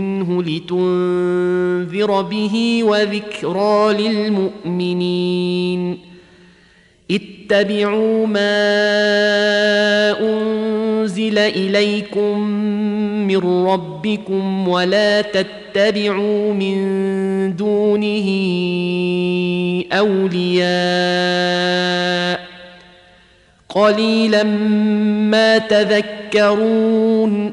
منه لتنذر به وذكرى للمؤمنين. اتبعوا ما أنزل إليكم من ربكم ولا تتبعوا من دونه أولياء. قليلا ما تذكرون.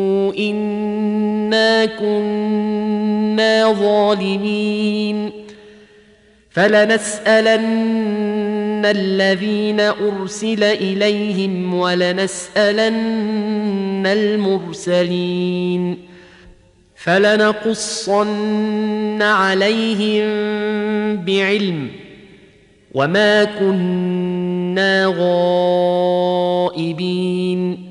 انا كنا ظالمين فلنسالن الذين ارسل اليهم ولنسالن المرسلين فلنقصن عليهم بعلم وما كنا غائبين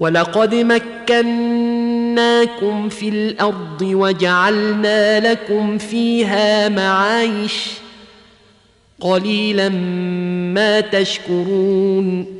ولقد مكناكم في الأرض وجعلنا لكم فيها معايش قليلا ما تشكرون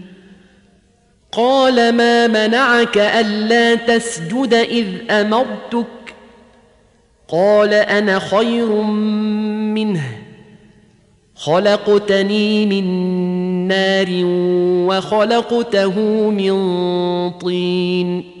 قال ما منعك ألا تسجد إذ أمرتك؟ قال أنا خير منه. خلقتني من نار وخلقته من طين.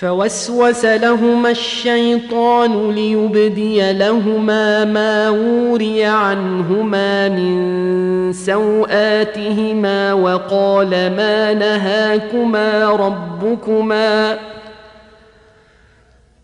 فوسوس لهما الشيطان ليبدي لهما ما وري عنهما من سوآتهما وقال ما نهاكما ربكما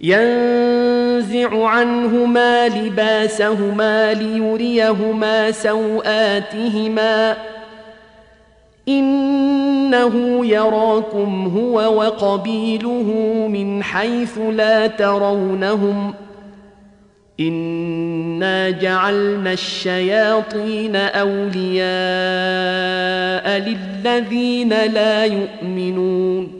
ينزع عنهما لباسهما ليريهما سوآتهما. إنه يراكم هو وقبيله من حيث لا ترونهم. إنا جعلنا الشياطين أولياء للذين لا يؤمنون.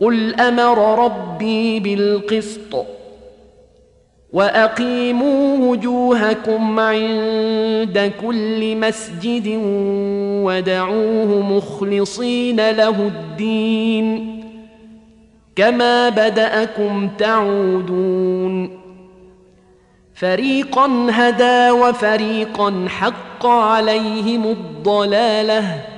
قل أمر ربي بالقسط واقيموا وجوهكم عند كل مسجد ودعوه مخلصين له الدين كما بداكم تعودون فريقا هدى وفريقا حق عليهم الضلاله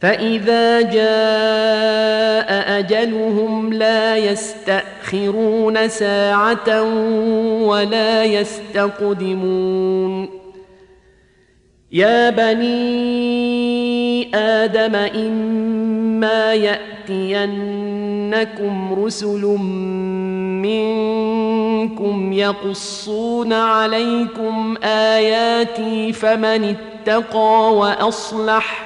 فإذا جاء أجلهم لا يستأخرون ساعة ولا يستقدمون. يا بني آدم إما يأتينكم رسل منكم يقصون عليكم آياتي فمن اتقى وأصلح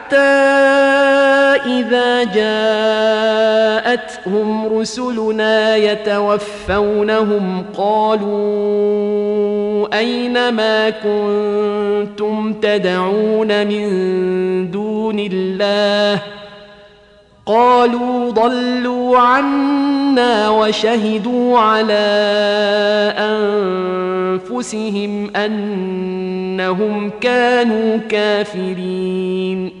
إذا جاءتهم رسلنا يتوفونهم قالوا أين ما كنتم تدعون من دون الله؟ قالوا ضلوا عنا وشهدوا على أنفسهم أنهم كانوا كافرين.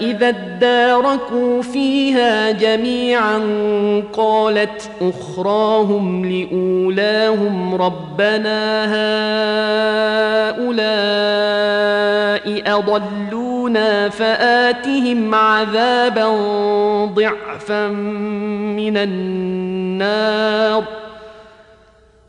إذا اداركوا فيها جميعا قالت أخراهم لأولاهم ربنا هؤلاء أضلونا فآتهم عذابا ضعفا من النار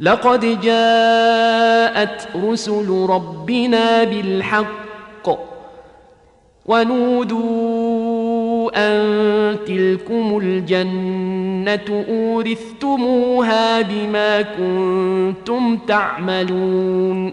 لقد جاءت رسل ربنا بالحق ونودوا أن تلكم الجنة أورثتموها بما كنتم تعملون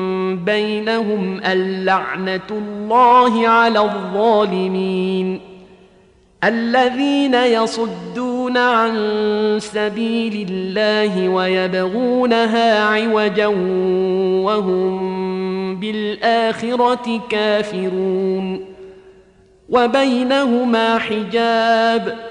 بينهم اللعنه الله على الظالمين الذين يصدون عن سبيل الله ويبغونها عوجا وهم بالاخره كافرون وبينهما حجاب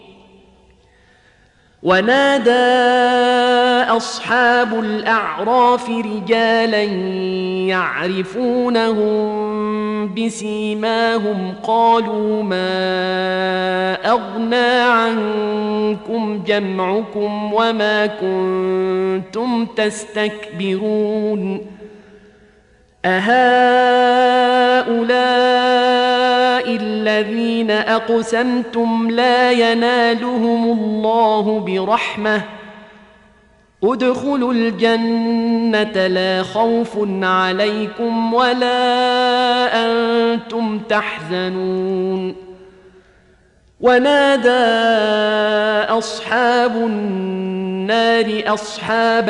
ونادى أصحاب الأعراف رجالا يعرفونهم بسيماهم قالوا ما أغنى عنكم جمعكم وما كنتم تستكبرون أهؤلاء الذين أقسمتم لا ينالهم الله برحمة. ادخلوا الجنة لا خوف عليكم ولا أنتم تحزنون. ونادى أصحاب النار أصحاب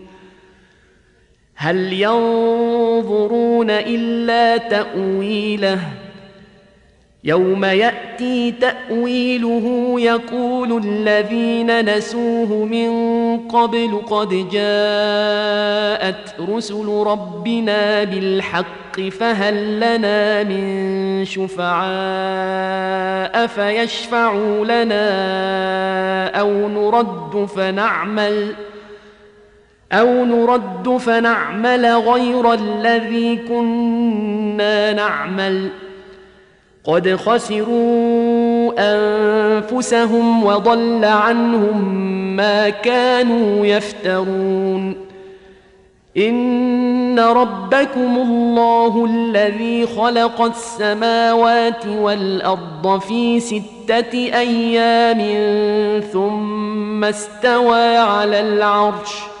هل ينظرون إلا تأويله؟ يوم يأتي تأويله يقول الذين نسوه من قبل قد جاءت رسل ربنا بالحق فهل لنا من شفعاء فيشفعوا لنا أو نرد فنعمل أو نرد فنعمل غير الذي كنا نعمل. قد خسروا أنفسهم وضل عنهم ما كانوا يفترون. إن ربكم الله الذي خلق السماوات والأرض في ستة أيام ثم استوى على العرش.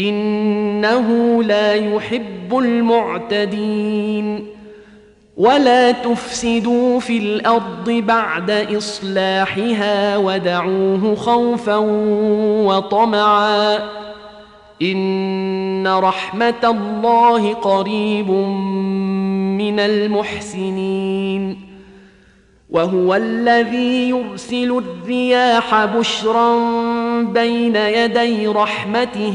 إنه لا يحب المعتدين. ولا تفسدوا في الأرض بعد إصلاحها ودعوه خوفا وطمعا. إن رحمة الله قريب من المحسنين. وهو الذي يرسل الرياح بشرا بين يدي رحمته.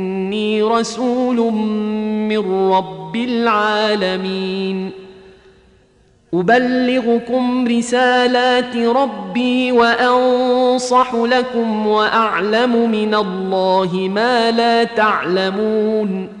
ولكني رسول من رب العالمين. أبلغكم رسالات ربي وأنصح لكم وأعلم من الله ما لا تعلمون.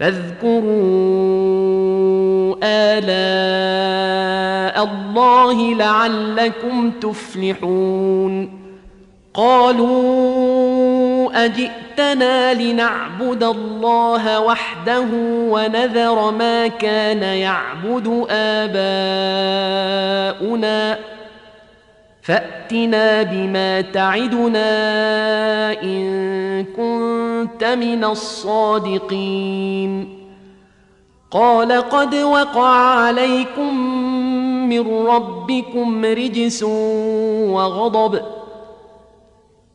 فاذكروا آلاء الله لعلكم تفلحون. قالوا أجئتنا لنعبد الله وحده ونذر ما كان يعبد آباؤنا فأتنا بما تعدنا إن كنت من الصادقين. قال قد وقع عليكم من ربكم رجس وغضب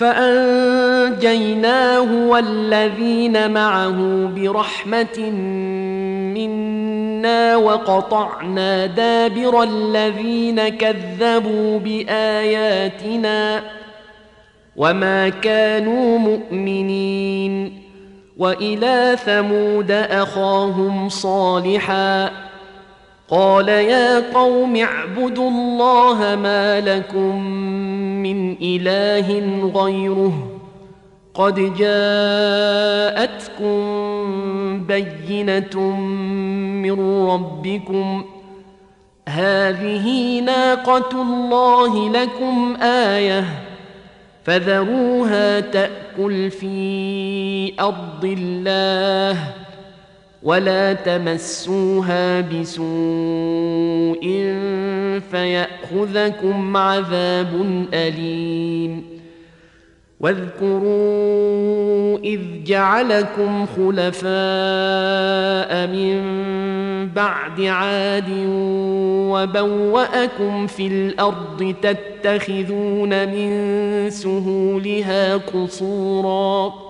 فأنجيناه والذين معه برحمة منا وقطعنا دابر الذين كذبوا بآياتنا وما كانوا مؤمنين وإلى ثمود أخاهم صالحا قال يا قوم اعبدوا الله ما لكم من إله غيره قد جاءتكم بينة من ربكم هذه ناقة الله لكم آية فذروها تأكل في أرض الله ولا تمسوها بسوء فياخذكم عذاب اليم واذكروا اذ جعلكم خلفاء من بعد عاد وبواكم في الأرض تتخذون من سهولها قصورا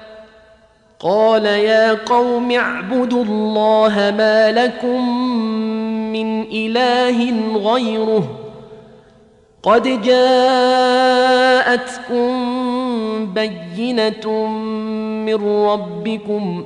قال يا قوم اعبدوا الله ما لكم من إله غيره قد جاءتكم بينة من ربكم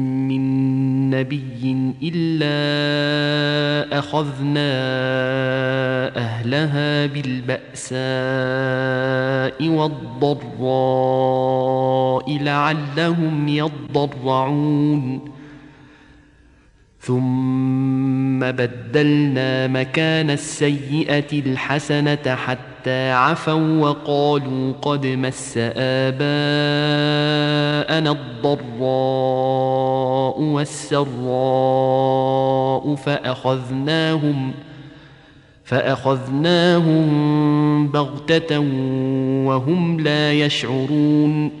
نبي إلا أخذنا أهلها بالبأساء والضراء لعلهم يضرعون. ثم بدلنا مكان السيئة الحسنة حتى عفوا وقالوا قد مس آباءنا الضراء والسراء فأخذناهم فأخذناهم بغتة وهم لا يشعرون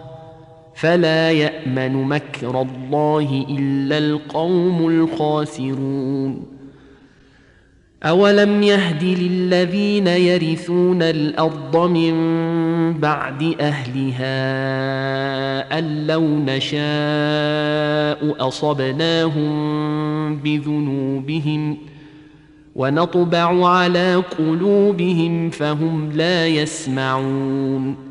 فلا يأمن مكر الله إلا القوم الخاسرون. أولم يهد للذين يرثون الأرض من بعد أهلها أن لو نشاء أصبناهم بذنوبهم ونطبع على قلوبهم فهم لا يسمعون.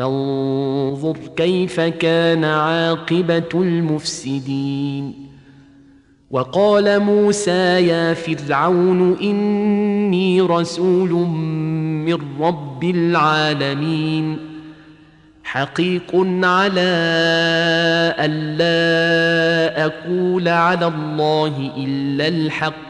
فانظر كيف كان عاقبة المفسدين. وقال موسى يا فرعون إني رسول من رب العالمين. حقيق على الا أقول على الله إلا الحق.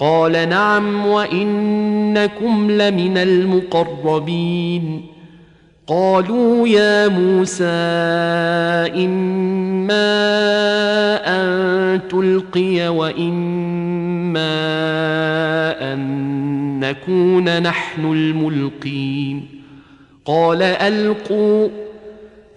قال نعم وإنكم لمن المقربين. قالوا يا موسى إما أن تلقي وإما أن نكون نحن الملقين. قال ألقوا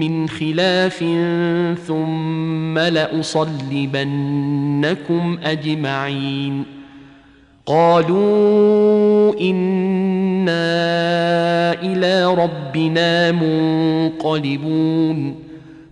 من خلاف ثم لأصلبنكم أجمعين. قالوا إنا إلى ربنا منقلبون.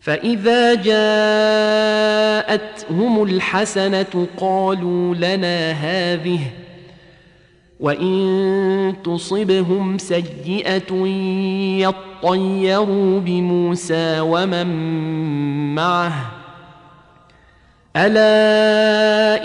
فإذا جاءتهم الحسنة قالوا لنا هذه وإن تصبهم سيئة يطيروا بموسى ومن معه. ألا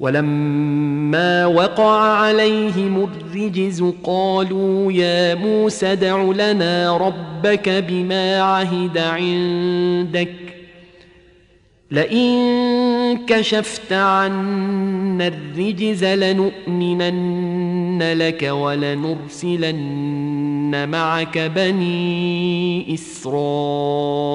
ولما وقع عليهم الرجز قالوا يا موسى ادع لنا ربك بما عهد عندك. لئن كشفت عنا الرجز لنؤمنن لك ولنرسلن معك بني إسرائيل.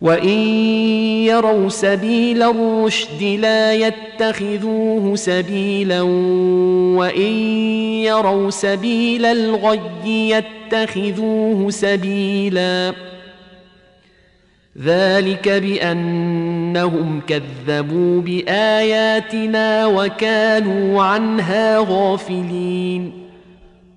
وان يروا سبيل الرشد لا يتخذوه سبيلا وان يروا سبيل الغي يتخذوه سبيلا ذلك بانهم كذبوا باياتنا وكانوا عنها غافلين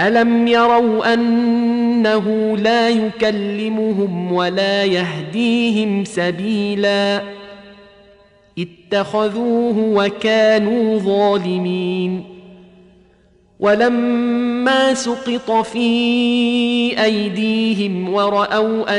ألم يروا أنه لا يكلمهم ولا يهديهم سبيلا اتخذوه وكانوا ظالمين ولما سقط في أيديهم ورأوا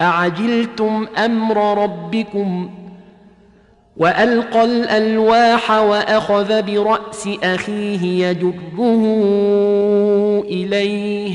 أعجلتم أمر ربكم وألقى الألواح وأخذ برأس أخيه يجره إليه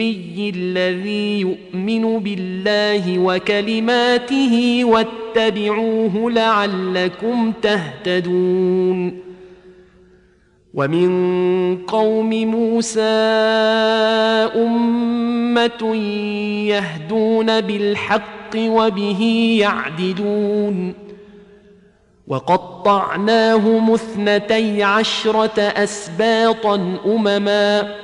الذي يؤمن بالله وكلماته واتبعوه لعلكم تهتدون. ومن قوم موسى أمة يهدون بالحق وبه يعدلون. وقطعناهم اثنتي عشرة أسباطا أمما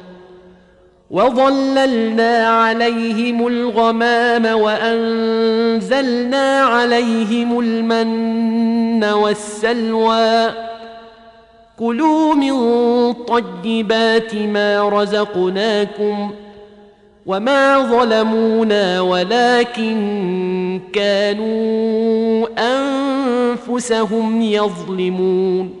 وظللنا عليهم الغمام وانزلنا عليهم المن والسلوى كلوا من طيبات ما رزقناكم وما ظلمونا ولكن كانوا انفسهم يظلمون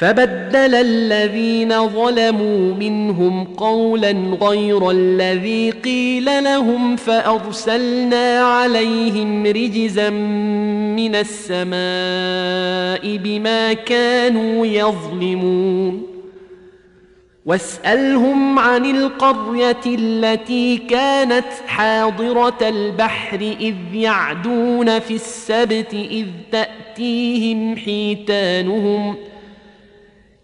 فبدل الذين ظلموا منهم قولا غير الذي قيل لهم فأرسلنا عليهم رجزا من السماء بما كانوا يظلمون. واسألهم عن القرية التي كانت حاضرة البحر إذ يعدون في السبت إذ تأتيهم حيتانهم ۖ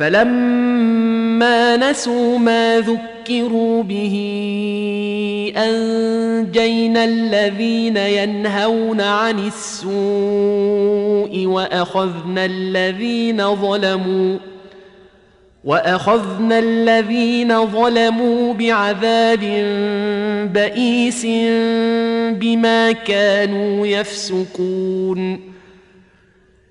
فلما نسوا ما ذكروا به أنجينا الذين ينهون عن السوء وأخذنا الذين ظلموا وأخذنا الذين ظلموا بعذاب بئيس بما كانوا يفسقون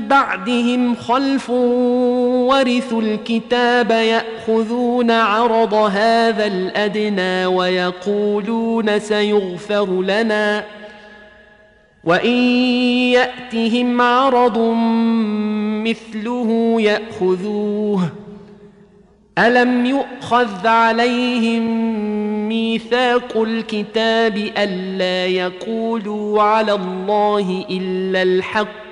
بعدهم خلف ورثوا الكتاب يأخذون عرض هذا الأدنى ويقولون سيغفر لنا. وإن يأتهم عرض مثله يأخذوه. ألم يؤخذ عليهم ميثاق الكتاب ألا يقولوا على الله إلا الحق؟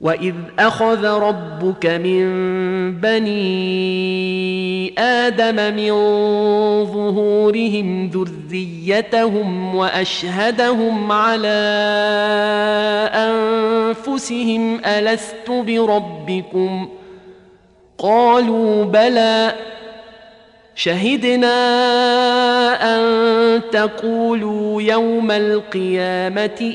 واذ اخذ ربك من بني آدم من ظهورهم ذريتهم واشهدهم على انفسهم الست بربكم قالوا بلى شهدنا ان تقولوا يوم القيامه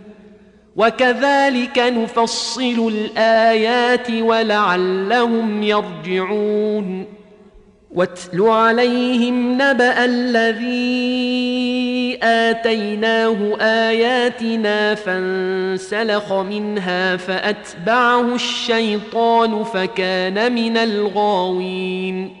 وكذلك نفصل الآيات ولعلهم يرجعون. واتل عليهم نبأ الذي آتيناه آياتنا فانسلخ منها فأتبعه الشيطان فكان من الغاوين.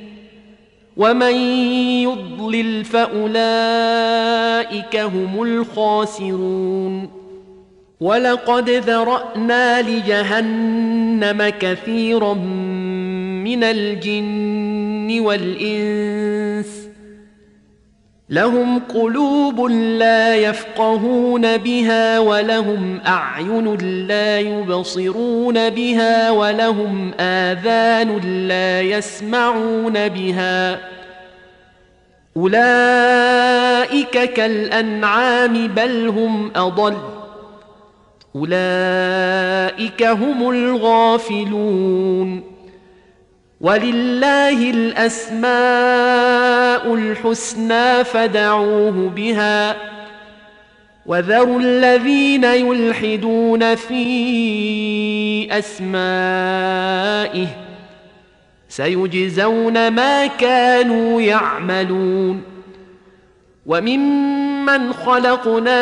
ومن يضلل فاولئك هم الخاسرون ولقد ذرانا لجهنم كثيرا من الجن والانس لهم قلوب لا يفقهون بها ولهم أعين لا يبصرون بها ولهم آذان لا يسمعون بها أولئك كالأنعام بل هم أضل أولئك هم الغافلون ولله الاسماء الحسنى فدعوه بها وذروا الذين يلحدون في اسمائه سيجزون ما كانوا يعملون وممن خلقنا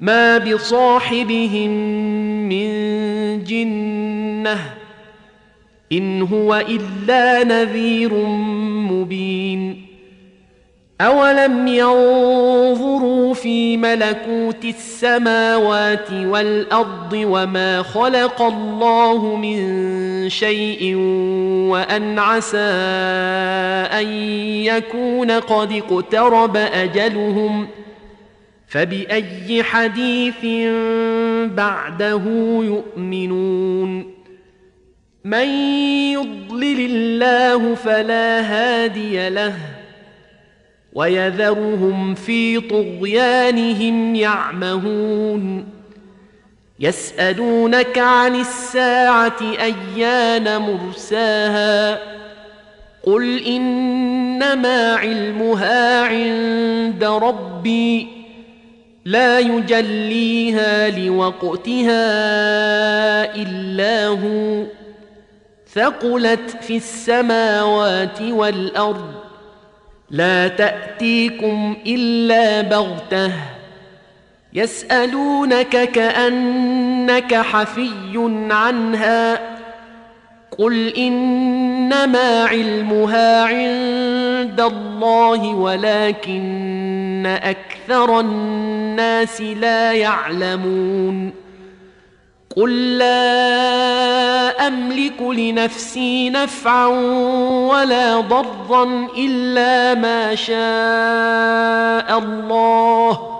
ما بصاحبهم من جنه ان هو الا نذير مبين اولم ينظروا في ملكوت السماوات والارض وما خلق الله من شيء وان عسى ان يكون قد اقترب اجلهم فبأي حديث بعده يؤمنون؟ من يضلل الله فلا هادي له ويذرهم في طغيانهم يعمهون. يسألونك عن الساعة أيان مرساها؟ قل إنما علمها عند ربي. لا يجليها لوقتها إلا هو. ثقلت في السماوات والأرض. لا تأتيكم إلا بغتة. يسألونك كأنك حفي عنها. قل انما علمها عند الله ولكن أكثر الناس لا يعلمون قل لا املك لنفسي نفعا ولا ضرا الا ما شاء الله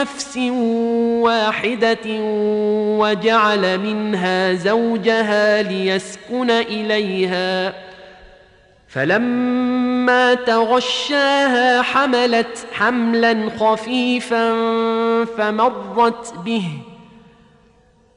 نفس واحدة وجعل منها زوجها ليسكن إليها. فلما تغشاها حملت حملا خفيفا فمرت به.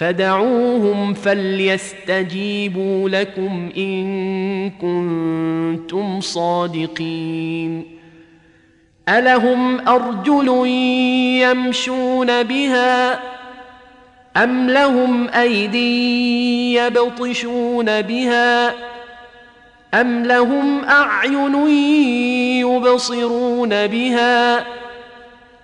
فدعوهم فليستجيبوا لكم إن كنتم صادقين. ألهم أرجل يمشون بها أم لهم أيدي يبطشون بها أم لهم أعين يبصرون بها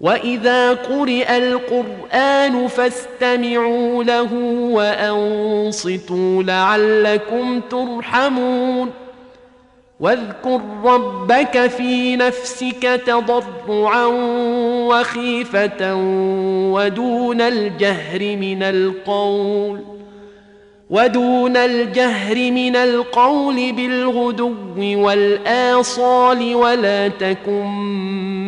واذا قرئ القران فاستمعوا له وانصتوا لعلكم ترحمون واذكر ربك في نفسك تضرعا وخيفه ودون الجهر من القول ودون الجهر من القول بالغدو والاصال ولا تكن